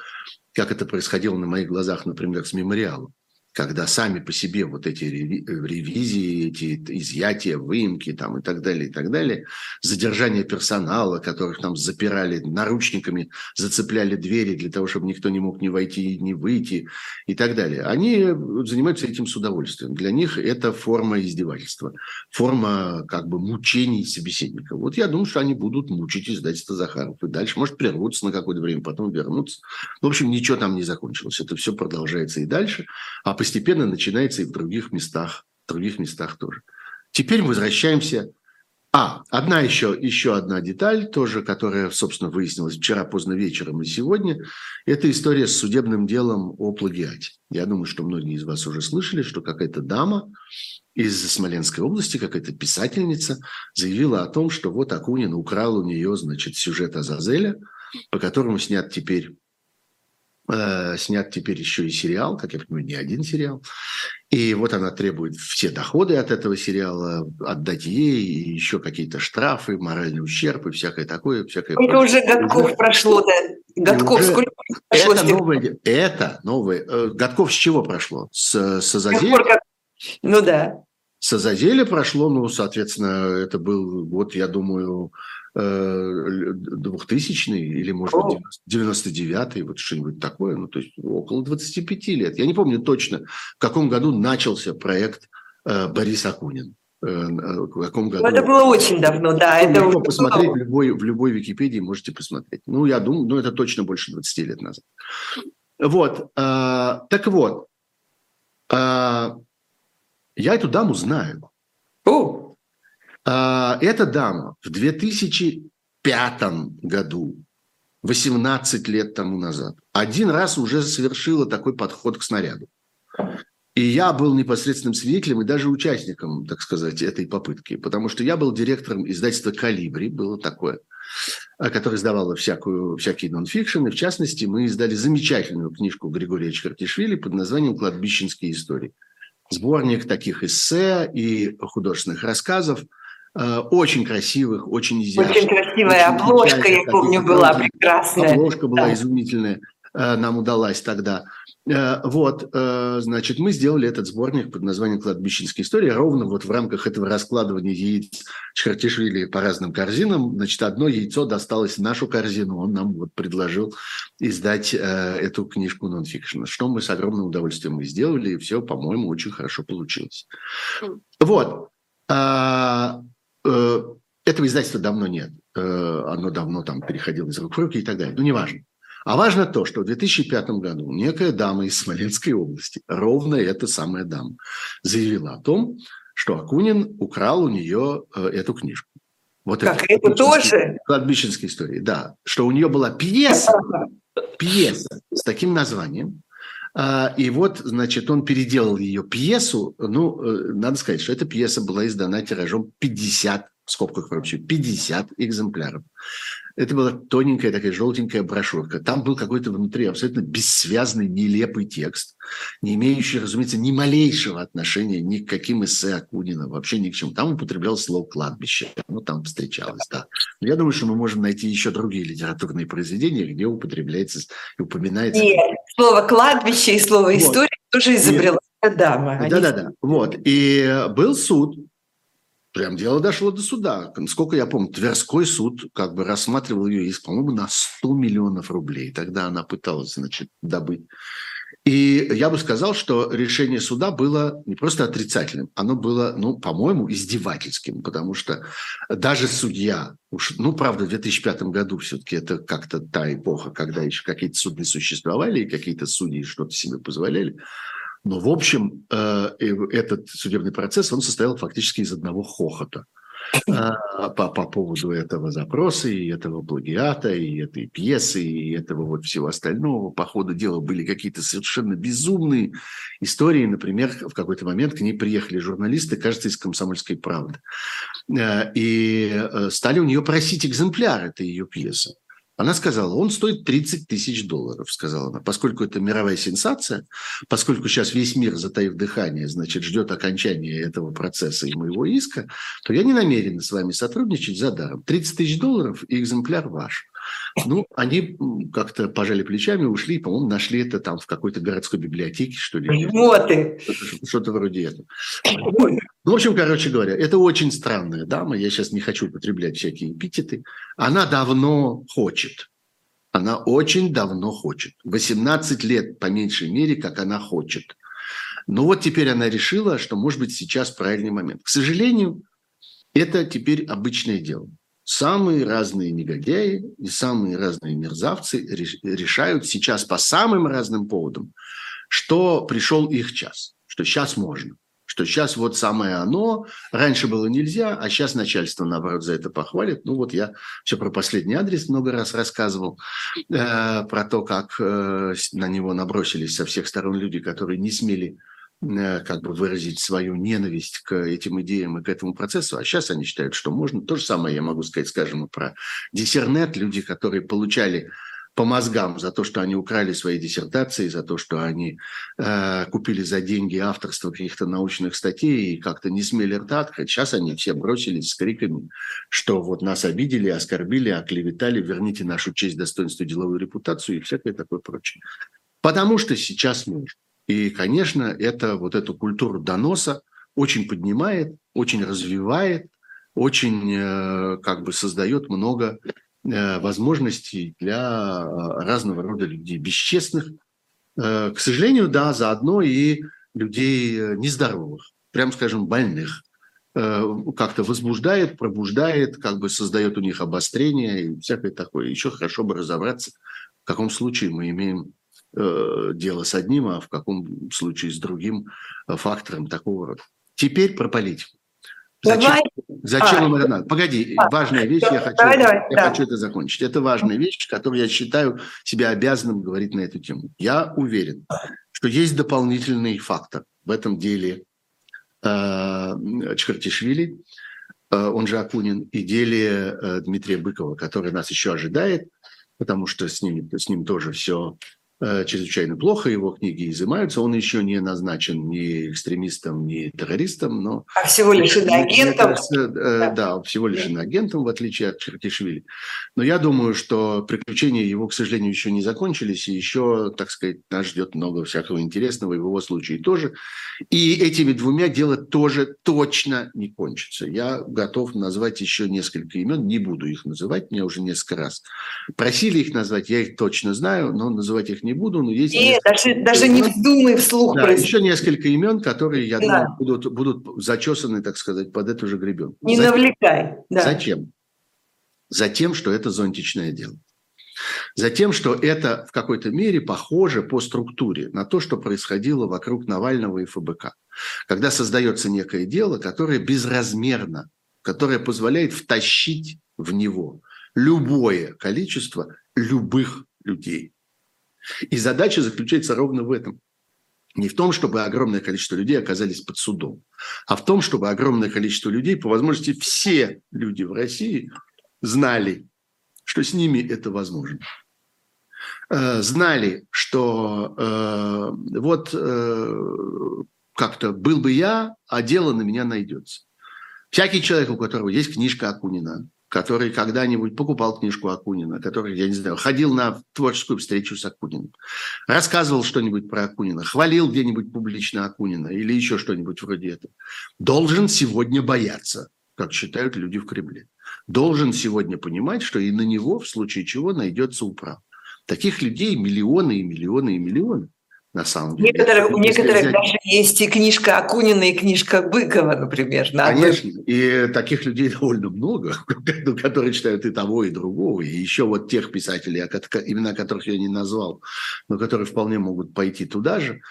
как это происходило на моих глазах, например, с мемориалом когда сами по себе вот эти ревизии, эти изъятия, выемки там и так далее, и так далее, задержание персонала, которых там запирали наручниками, зацепляли двери для того, чтобы никто не мог ни войти, ни выйти и так далее. Они занимаются этим с удовольствием. Для них это форма издевательства, форма как бы мучений собеседника. Вот я думаю, что они будут мучить издательство Захаров. И дальше, может, прервутся на какое-то время, потом вернутся. В общем, ничего там не закончилось. Это все продолжается и дальше. А постепенно начинается и в других местах, в других местах тоже. Теперь возвращаемся. А, одна еще, еще одна деталь тоже, которая, собственно, выяснилась вчера поздно вечером и сегодня. Это история с судебным делом о плагиате. Я думаю, что многие из вас уже слышали, что какая-то дама из Смоленской области, какая-то писательница, заявила о том, что вот Акунин украл у нее, значит, сюжет Азазеля, по которому снят теперь снят теперь еще и сериал, как я понимаю, не один сериал. И вот она требует все доходы от этого сериала отдать ей, и еще какие-то штрафы, моральный ущерб и всякое такое. Всякое это прочее. уже годков уже, прошло, да? Годков уже, сколько прошло? Это новое, это новое. Э, годков с чего прошло? С, с Азазеля? Ну да. С Азазеля прошло, ну, соответственно, это был, вот, я думаю, 2000 э, или, может быть, 99-й, вот что-нибудь такое, ну, то есть около 25 лет. Я не помню точно, в каком году начался проект э, Борис Акунин. Э, в каком году. это было очень давно, да. Это Легко посмотреть в любой, в любой Википедии, можете посмотреть. Ну, я думаю, ну, это точно больше 20 лет назад. Вот, так вот, я эту даму знаю. О! А, эта дама в 2005 году, 18 лет тому назад, один раз уже совершила такой подход к снаряду. И я был непосредственным свидетелем и даже участником, так сказать, этой попытки, потому что я был директором издательства «Калибри», было такое, а, которое издавало всякую, всякий нонфикшн, в частности мы издали замечательную книжку Григория Чкартишвили под названием «Кладбищенские истории». Сборник таких эссе и художественных рассказов – очень красивых, очень изящных. Очень красивая очень обложка, я помню, была прекрасная. Обложка была да. изумительная, э, нам удалась тогда. Э, вот, значит, мы сделали этот сборник под названием «Кладбищенская история». Ровно вот в рамках этого раскладывания яиц Чхартишвили по разным корзинам, значит, одно яйцо досталось в нашу корзину. Он нам вот предложил издать эту книжку нонфикшн, что мы с огромным удовольствием мы сделали, и все, по-моему, очень хорошо получилось. Mm. Вот. Э, этого издательства давно нет. Э, оно давно там переходило из рук в руки и так далее. Ну, неважно. А важно то, что в 2005 году некая дама из Смоленской области, ровно эта самая дама, заявила о том, что Акунин украл у нее э, эту книжку. Вот как, это, это тоже? Кладбищенская история, да. Что у нее была пьеса, пьеса с таким названием, и вот, значит, он переделал ее пьесу. Ну, э, надо сказать, что эта пьеса была издана тиражом 50, в скобках вообще, 50 экземпляров. Это была тоненькая такая желтенькая брошюрка. Там был какой-то внутри абсолютно бессвязный, нелепый текст, не имеющий, разумеется, ни малейшего отношения ни к каким эссе Акунина, вообще ни к чему. Там употреблял слово «кладбище». Ну, там встречалось, да. Но я думаю, что мы можем найти еще другие литературные произведения, где употребляется и упоминается... Нет, слово «кладбище» и слово «история» вот. тоже изобрела дама. Да-да-да. Вот. И был суд, Прям дело дошло до суда. Сколько я помню, Тверской суд как бы рассматривал ее иск, по-моему, на 100 миллионов рублей. Тогда она пыталась, значит, добыть. И я бы сказал, что решение суда было не просто отрицательным, оно было, ну, по-моему, издевательским, потому что даже судья, уж, ну, правда, в 2005 году все-таки это как-то та эпоха, когда еще какие-то суды существовали, и какие-то судьи что-то себе позволяли, но, в общем, э, этот судебный процесс, он состоял фактически из одного хохота по, по поводу этого запроса и этого плагиата, и этой пьесы, и этого вот всего остального. По ходу дела были какие-то совершенно безумные истории. Например, в какой-то момент к ней приехали журналисты, кажется, из «Комсомольской правды», э, и э, стали у нее просить экземпляр этой ее пьесы. Она сказала, он стоит 30 тысяч долларов, сказала она, поскольку это мировая сенсация, поскольку сейчас весь мир, затаив дыхание, значит, ждет окончания этого процесса и моего иска, то я не намерен с вами сотрудничать за даром. 30 тысяч долларов и экземпляр ваш. Ну, они как-то пожали плечами, ушли, по-моему, нашли это там в какой-то городской библиотеке, что ли. Вот и. Что-то, вроде этого. Ну, в общем, короче говоря, это очень странная дама, я сейчас не хочу употреблять всякие эпитеты. Она давно хочет. Она очень давно хочет. 18 лет, по меньшей мере, как она хочет. Но вот теперь она решила, что, может быть, сейчас правильный момент. К сожалению, это теперь обычное дело. Самые разные негодяи и самые разные мерзавцы решают сейчас по самым разным поводам, что пришел их час, что сейчас можно, что сейчас вот самое оно, раньше было нельзя, а сейчас начальство, наоборот, за это похвалит. Ну вот я все про последний адрес много раз рассказывал, э, про то, как э, на него набросились со всех сторон люди, которые не смели как бы выразить свою ненависть к этим идеям и к этому процессу, а сейчас они считают, что можно. То же самое я могу сказать, скажем, про диссернет, люди, которые получали по мозгам за то, что они украли свои диссертации, за то, что они э, купили за деньги авторство каких-то научных статей и как-то не смели рта открыть. Сейчас они все бросились с криками, что вот нас обидели, оскорбили, оклеветали, верните нашу честь, достоинство, деловую репутацию и всякое такое прочее. Потому что сейчас можно. И, конечно, это вот эту культуру доноса очень поднимает, очень развивает, очень э, как бы создает много э, возможностей для э, разного рода людей бесчестных. К сожалению, да, заодно и людей нездоровых, прям скажем, больных. Как-то возбуждает, пробуждает, как бы создает у них обострение и всякое такое. Еще хорошо бы разобраться, в каком случае мы имеем дело с одним, а в каком случае с другим э, фактором такого рода. Теперь про политику. Зачем, зачем а, им это надо? Погоди, а, важная вещь, я, хочу, давай, давай, я да. хочу это закончить. Это важная вещь, которую я считаю себя обязанным говорить на эту тему. Я уверен, что есть дополнительный фактор в этом деле э, Чхартишвили, э, он же Акунин, и деле э, Дмитрия Быкова, который нас еще ожидает, потому что с ним, с ним тоже все Э, чрезвычайно плохо, его книги изымаются, он еще не назначен ни экстремистом, ни террористом, но... А всего лишь иноагентом. Кажется, э, да. да, всего лишь иноагентом, в отличие от Чертишвили. Но я думаю, что приключения его, к сожалению, еще не закончились, и еще, так сказать, нас ждет много всякого интересного, и в его случае тоже. И этими двумя дело тоже точно не кончится. Я готов назвать еще несколько имен, не буду их называть, меня уже несколько раз просили их назвать, я их точно знаю, но называть их не буду, но есть... Нет, даже, даже не вздумай вслух да, Еще несколько имен, которые, я да. думаю, будут, будут зачесаны, так сказать, под эту же гребенку. Не Зачем? навлекай. Да. Зачем? Затем, что это зонтичное дело. Затем, что это в какой-то мере похоже по структуре на то, что происходило вокруг Навального и ФБК. Когда создается некое дело, которое безразмерно, которое позволяет втащить в него любое количество любых людей. И задача заключается ровно в этом. Не в том, чтобы огромное количество людей оказались под судом, а в том, чтобы огромное количество людей, по возможности все люди в России, знали, что с ними это возможно. Э, знали, что э, вот э, как-то был бы я, а дело на меня найдется. Всякий человек, у которого есть книжка Акунина, который когда-нибудь покупал книжку Акунина, который, я не знаю, ходил на творческую встречу с Акуниным, рассказывал что-нибудь про Акунина, хвалил где-нибудь публично Акунина или еще что-нибудь вроде этого, должен сегодня бояться, как считают люди в Кремле. Должен сегодня понимать, что и на него в случае чего найдется управа. Таких людей миллионы и миллионы и миллионы на самом деле. Некоторых, у некоторых взять... даже есть и книжка Акунина, и книжка Быкова, например. На Конечно, и таких людей [LAUGHS] довольно много, [LAUGHS] которые читают и того, и другого, и еще вот тех писателей, имена которых я не назвал, но которые вполне могут пойти туда же,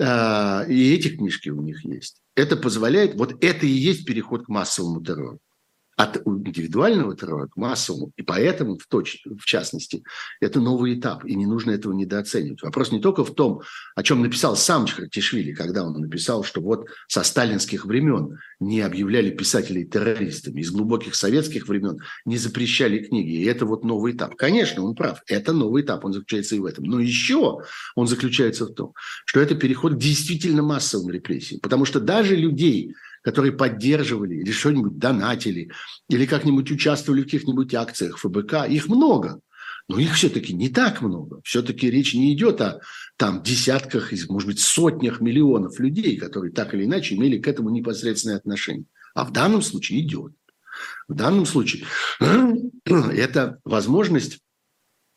а, и эти книжки у них есть. Это позволяет, вот это и есть переход к массовому террору от индивидуального террора к массовому. И поэтому, в, точ, в частности, это новый этап, и не нужно этого недооценивать. Вопрос не только в том, о чем написал сам Чхартишвили, когда он написал, что вот со сталинских времен не объявляли писателей террористами, из глубоких советских времен не запрещали книги. И это вот новый этап. Конечно, он прав, это новый этап, он заключается и в этом. Но еще он заключается в том, что это переход к действительно массовым репрессиям. Потому что даже людей, которые поддерживали или что-нибудь донатили, или как-нибудь участвовали в каких-нибудь акциях ФБК, их много. Но их все-таки не так много. Все-таки речь не идет о там, десятках, может быть, сотнях миллионов людей, которые так или иначе имели к этому непосредственное отношение. А в данном случае идет. В данном случае [CLEARS THROAT] это возможность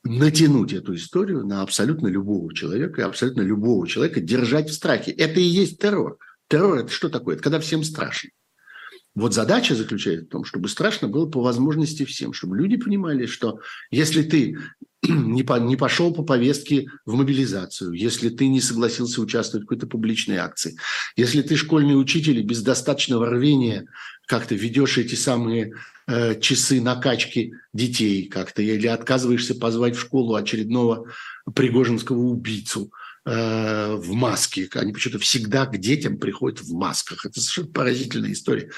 натянуть эту историю на абсолютно любого человека, и абсолютно любого человека держать в страхе. Это и есть террор. Террор – это что такое? Это когда всем страшно. Вот задача заключается в том, чтобы страшно было по возможности всем, чтобы люди понимали, что если ты [CLEARS THROAT] не, по, не пошел по повестке в мобилизацию, если ты не согласился участвовать в какой-то публичной акции, если ты школьный учитель и без достаточного рвения как-то ведешь эти самые э, часы накачки детей как-то, или отказываешься позвать в школу очередного пригожинского убийцу – Э, в маске. Они почему-то всегда к детям приходят в масках. Это совершенно поразительная история.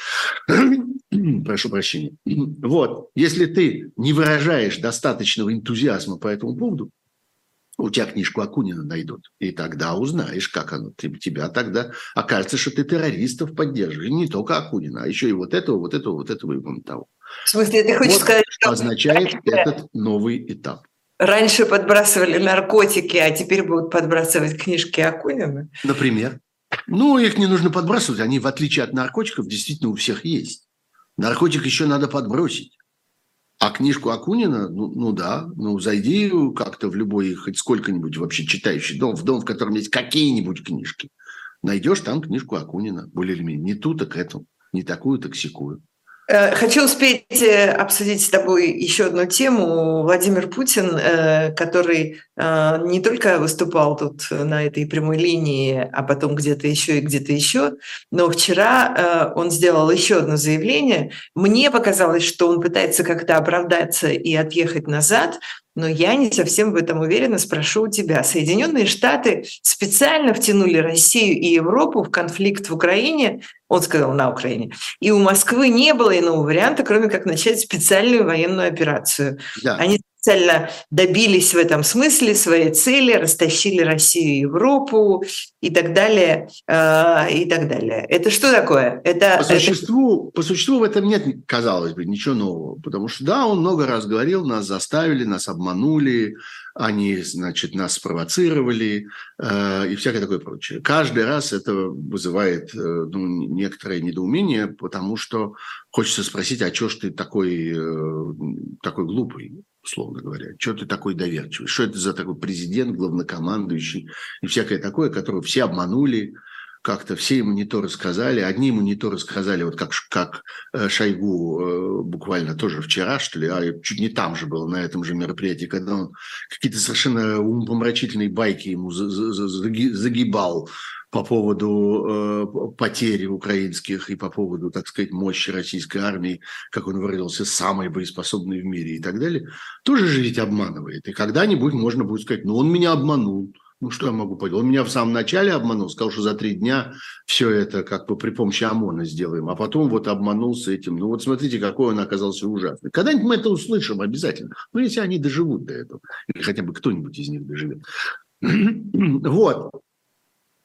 [CLEARS THROAT] Прошу прощения. Вот. Если ты не выражаешь достаточного энтузиазма по этому поводу, у тебя книжку Акунина найдут. И тогда узнаешь, как оно. Тебя тогда окажется, что ты террористов поддерживаешь. И не только Акунина, а еще и вот этого, вот этого, вот этого и вон того. В смысле, ты хочешь вот сказать, что... означает этот новый этап. Раньше подбрасывали наркотики, а теперь будут подбрасывать книжки Акунина? Например. Ну, их не нужно подбрасывать. Они, в отличие от наркотиков, действительно у всех есть. Наркотик еще надо подбросить. А книжку Акунина, ну, ну да, ну зайди как-то в любой, хоть сколько-нибудь вообще читающий дом, в дом, в котором есть какие-нибудь книжки. Найдешь там книжку Акунина, более или менее. Не ту, так эту, не такую, так сякую. Э, хочу успеть э, обсудить с тобой еще одну тему. Владимир Путин, э, который не только выступал тут на этой прямой линии, а потом где-то еще и где-то еще, но вчера он сделал еще одно заявление. Мне показалось, что он пытается как-то оправдаться и отъехать назад, но я не совсем в этом уверена. Спрошу у тебя. Соединенные Штаты специально втянули Россию и Европу в конфликт в Украине, он сказал на Украине, и у Москвы не было иного варианта, кроме как начать специальную военную операцию. Да. Они специально добились в этом смысле своей цели, растащили Россию и Европу и так далее, э, и так далее. Это что такое? Это, по, существу, это... по существу в этом нет, казалось бы, ничего нового, потому что, да, он много раз говорил, нас заставили, нас обманули, они, значит, нас спровоцировали э, и всякое такое прочее. Каждый раз это вызывает э, ну, некоторое недоумение, потому что хочется спросить, а что ж ты такой, э, такой глупый? условно говоря. Что ты такой доверчивый? Что это за такой президент, главнокомандующий и всякое такое, которого все обманули, как-то все ему не то рассказали. Одни ему не то рассказали, вот как, как э, Шойгу э, буквально тоже вчера, что ли, а чуть не там же был, на этом же мероприятии, когда он какие-то совершенно умопомрачительные байки ему загибал по поводу э, потерь украинских и по поводу, так сказать, мощи российской армии, как он выразился, самой боеспособной в мире и так далее, тоже же ведь обманывает. И когда-нибудь можно будет сказать, ну он меня обманул, ну, что я могу поделать? Он меня в самом начале обманул, сказал, что за три дня все это как бы при помощи ОМОНа сделаем, а потом вот обманулся этим. Ну, вот смотрите, какой он оказался ужасный. Когда-нибудь мы это услышим обязательно. Ну, если они доживут до этого. Или хотя бы кто-нибудь из них доживет. [CLEARS THROAT] Вот.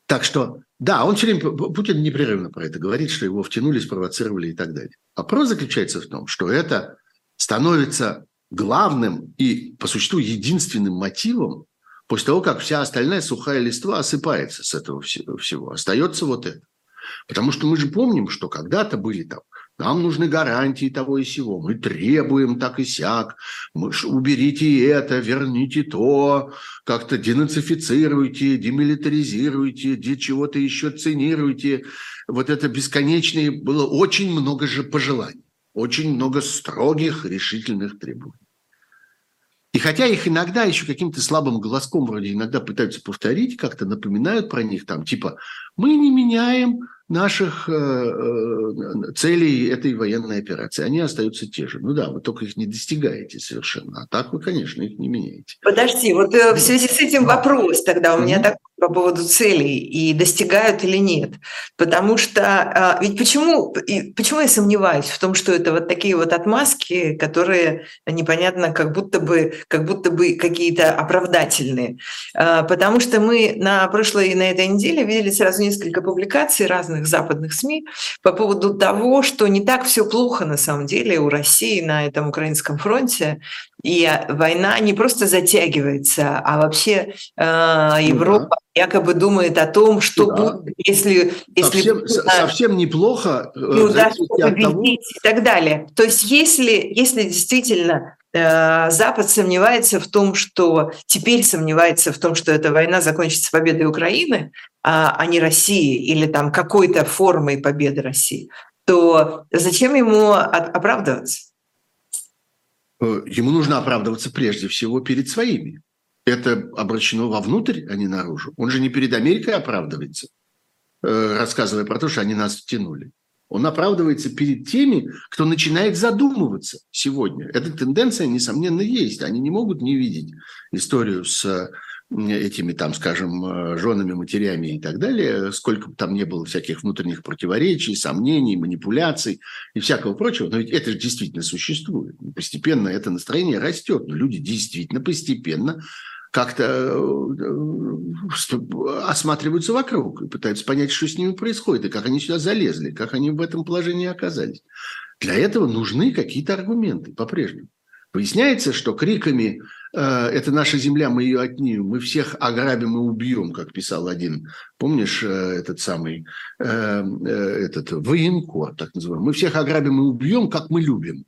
Так что, да, он все время, Путин непрерывно про это говорит, что его втянули, спровоцировали и так далее. Вопрос заключается в том, что это становится главным и, по существу, единственным мотивом после того, как вся остальная сухая листва осыпается с этого всего. Остается вот это. Потому что мы же помним, что когда-то были там нам нужны гарантии того и сего. Мы требуем так и сяк. Мы, уберите это, верните то, как-то денацифицируйте, демилитаризируйте, де чего-то еще ценируйте. Вот это бесконечное было очень много же пожеланий, очень много строгих решительных требований. И хотя их иногда еще каким-то слабым голоском вроде иногда пытаются повторить, как-то напоминают про них там, типа, мы не меняем наших э, э, целей этой военной операции. Они остаются те же. Ну да, вы только их не достигаете совершенно. А так вы, конечно, их не меняете. Подожди, вот э, в связи с этим вопрос тогда у меня такой по поводу целей и достигают или нет. Потому что а, ведь почему, почему я сомневаюсь в том, что это вот такие вот отмазки, которые непонятно, как будто бы, как будто бы какие-то оправдательные. А, потому что мы на прошлой и на этой неделе видели сразу несколько публикаций разных западных СМИ по поводу того, что не так все плохо на самом деле у России на этом украинском фронте, и война не просто затягивается, а вообще э, Европа ну, да. якобы думает о том, что да. будет, если... если совсем, будет, совсем неплохо. Э, не удастся победить того... и так далее. То есть если, если действительно э, Запад сомневается в том, что... Теперь сомневается в том, что эта война закончится победой Украины, а, а не России, или там какой-то формой победы России, то зачем ему оправдываться? Э, ему нужно оправдываться прежде всего перед своими. Это обращено вовнутрь, а не наружу. Он же не перед Америкой оправдывается, э, рассказывая про то, что они нас втянули. Он оправдывается перед теми, кто начинает задумываться сегодня. Эта тенденция, несомненно, есть. Они не могут не видеть историю с этими, там, скажем, э, женами, матерями и так далее, сколько бы там не было всяких внутренних противоречий, сомнений, манипуляций и всякого прочего, но ведь это действительно существует. Постепенно это настроение растет, но люди действительно постепенно как-то э, осматриваются вокруг и пытаются понять, что с ними происходит, и как они сюда залезли, как они в этом положении оказались. Для этого нужны какие-то аргументы по-прежнему. Выясняется, что криками Э, это наша земля, мы ее отнимем, мы всех ограбим и убьем, как писал один, помнишь, э, этот самый, этот военкор, так называемый, мы всех ограбим и убьем, как мы любим.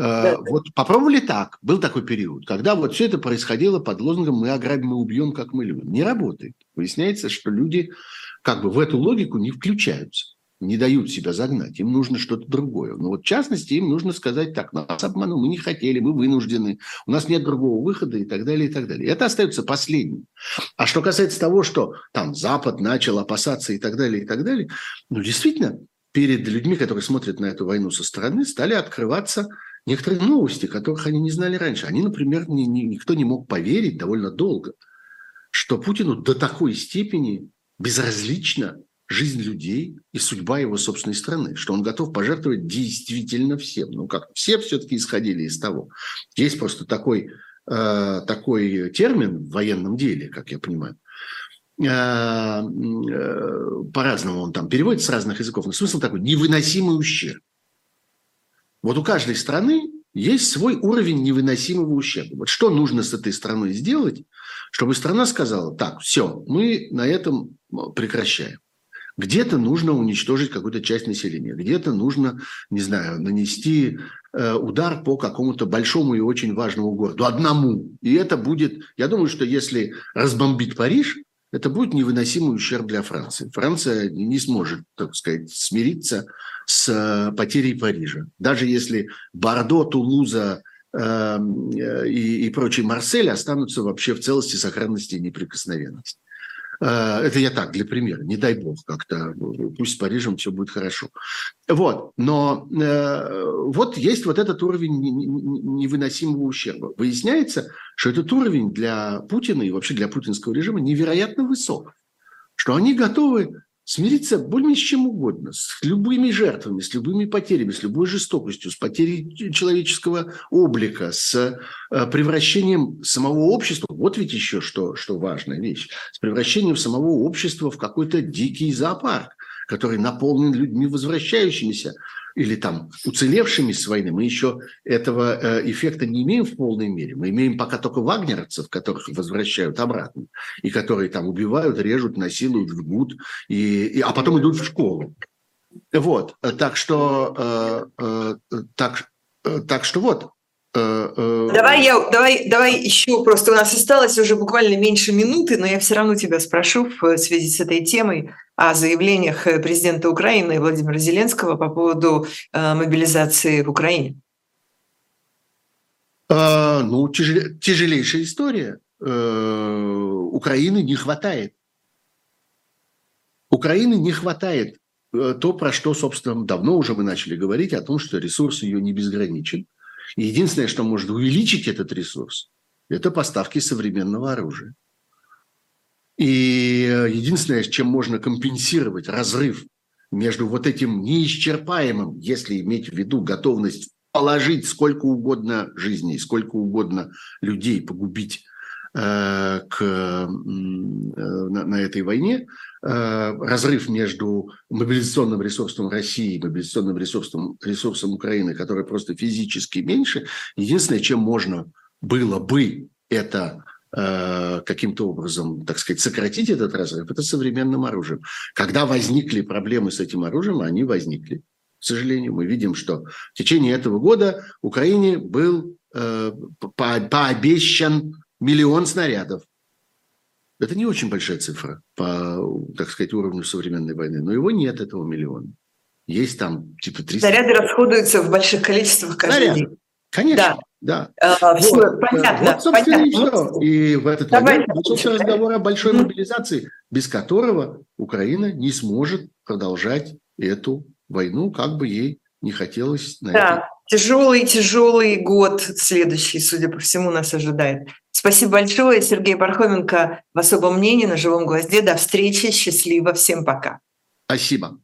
Вот попробовали так, был такой период, когда вот все это происходило под лозунгом «мы ограбим и убьем, как мы любим». Не работает. Выясняется, что люди как бы в эту логику не включаются не дают себя загнать, им нужно что-то другое. Но вот в частности им нужно сказать так, нас обманули, мы не хотели, мы вынуждены, у нас нет другого выхода и так далее, и так далее. Это остается последним. А что касается того, что там Запад начал опасаться и так далее, и так далее, ну действительно, перед людьми, которые смотрят на эту войну со стороны, стали открываться некоторые новости, которых они не знали раньше. Они, например, ни, ни, никто не мог поверить довольно долго, что Путину до такой степени безразлично жизнь людей и судьба его собственной страны, что он готов пожертвовать действительно всем. Ну как, все все-таки исходили из того. Есть просто такой, э, такой термин в военном деле, как я понимаю, э, э, по-разному он там переводится с разных языков, но смысл такой – невыносимый ущерб. Вот у каждой страны есть свой уровень невыносимого ущерба. Вот что нужно с этой страной сделать, чтобы страна сказала, так, все, мы на этом прекращаем. Где-то нужно уничтожить какую-то часть населения, где-то нужно, не знаю, нанести э, удар по какому-то большому и очень важному городу, одному. И это будет, я думаю, что если разбомбить Париж, это будет невыносимый ущерб для Франции. Франция не сможет, так сказать, смириться с э, потерей Парижа. Даже если Бордо, Тулуза эм, э, и, и прочий Марсель останутся вообще в целости, сохранности и неприкосновенности. Э, это я так, для примера. Не дай бог как-то. Пусть с Парижем все будет хорошо. Вот. Но э, вот есть вот этот уровень невыносимого ущерба. Выясняется, что этот уровень для Путина и вообще для путинского режима невероятно высок. Что они готовы смириться более с чем угодно, с любыми жертвами, с любыми потерями, с любой жестокостью, с потерей человеческого облика, с э, превращением самого общества. Вот ведь еще что, что важная вещь. С превращением самого общества в какой-то дикий зоопарк который наполнен людьми, возвращающимися или там уцелевшими с войны, мы еще этого э, эффекта не имеем в полной мере. Мы имеем пока только вагнеровцев, которых возвращают обратно, и которые там убивают, режут, насилуют, жгут, и, и, а потом идут в школу. Вот, так что, э, э, так, э, так что вот, Э, э, давай я, давай, давай еще просто у нас осталось уже буквально меньше минуты, но я все равно тебя спрошу в связи с этой темой о заявлениях президента Украины Владимира Зеленского по поводу э, мобилизации в Украине. А, ну, тяжел, тяжелейшая история. Украины не хватает. Украины не хватает то, про что, собственно, давно уже мы начали говорить, о том, что ресурс ее не безграничен – единственное, что может увеличить этот ресурс, это поставки современного оружия. И э, единственное, чем можно компенсировать разрыв между вот этим неисчерпаемым, если иметь в виду готовность положить сколько угодно жизней, сколько угодно людей погубить Э, к, э, на, на этой войне, разрыв между мобилизационным ресурсом России и мобилизационным ресурсом, ресурсом Украины, который просто физически меньше, единственное, чем можно было бы это каким-то образом, так сказать, сократить этот разрыв, это современным оружием. Когда возникли проблемы с этим оружием, они возникли. К сожалению, мы видим, что в течение этого года Украине был э, пообещан миллион снарядов. Это не очень большая цифра по, так сказать, уровню современной войны, но его нет, этого миллиона. Есть там типа 300... Снаряды расходуются в больших количествах каждый Снаряды. день. Конечно, да. да. А, все, вот, понятно. Вот, собственно, понятно. и все. И в этот Давай, момент начался разговор о большой мобилизации, без которого Украина не сможет продолжать эту войну, как бы ей не хотелось на да. это. Тяжелый, тяжелый год следующий, судя по всему, нас ожидает. Спасибо большое. Сергей Пархоменко в особом мнении на живом гвозде. До встречи. Счастливо. Всем пока. Спасибо.